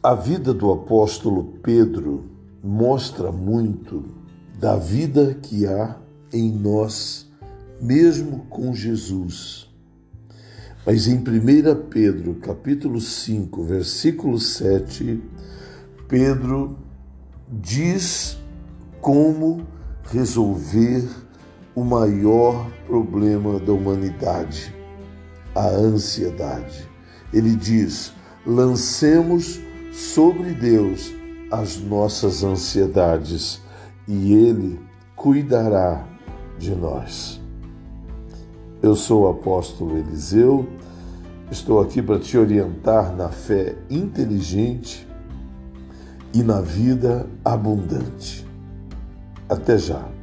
A vida do apóstolo Pedro mostra muito da vida que há em nós, mesmo com Jesus. Mas em 1 Pedro, capítulo 5, versículo 7, Pedro diz como resolver o maior problema da humanidade, a ansiedade. Ele diz: lancemos sobre Deus as nossas ansiedades e Ele cuidará de nós. Eu sou o apóstolo Eliseu, estou aqui para te orientar na fé inteligente e na vida abundante. Até já.